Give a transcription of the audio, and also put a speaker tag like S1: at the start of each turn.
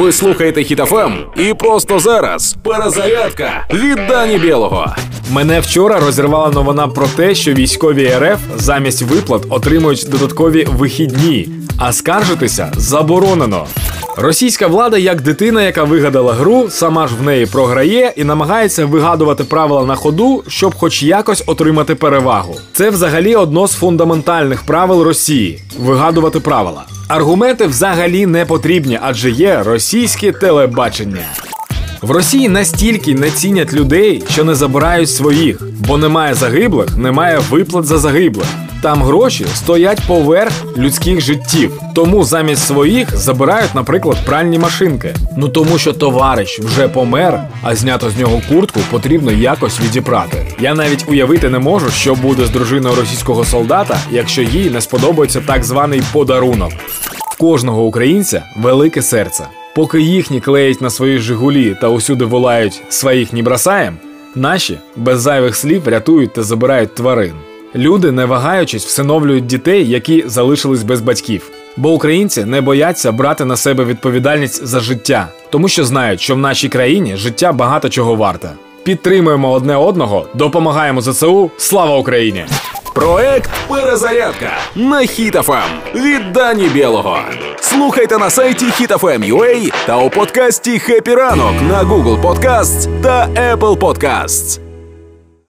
S1: Ви слухаєте Хітофем і просто зараз перезарядка від Дані Білого.
S2: Мене вчора розірвала новина про те, що військові РФ замість виплат отримують додаткові вихідні, а скаржитися заборонено. Російська влада, як дитина, яка вигадала гру, сама ж в неї програє і намагається вигадувати правила на ходу, щоб хоч якось отримати перевагу. Це взагалі одно з фундаментальних правил Росії вигадувати правила. Аргументи взагалі не потрібні, адже є російське телебачення. В Росії настільки не цінять людей, що не забирають своїх, бо немає загиблих, немає виплат за загиблих. Там гроші стоять поверх людських життів. Тому замість своїх забирають, наприклад, пральні машинки. Ну тому що товариш вже помер, а знято з нього куртку потрібно якось відіпрати. Я навіть уявити не можу, що буде з дружиною російського солдата, якщо їй не сподобається так званий подарунок. В кожного українця велике серце. Поки їхні клеять на свої Жигулі та усюди волають своїх не бросаєм, наші без зайвих слів рятують та забирають тварин. Люди, не вагаючись, всиновлюють дітей, які залишились без батьків. Бо українці не бояться брати на себе відповідальність за життя, тому що знають, що в нашій країні життя багато чого варте. Підтримуємо одне одного, допомагаємо ЗСУ. Слава Україні!
S1: Проект Перезарядка на Хітофем від Дані Білого. Слухайте на сайті HitFM.ua та у подкасті «Хеппі ранок» на Google Podcasts та Apple Podcasts.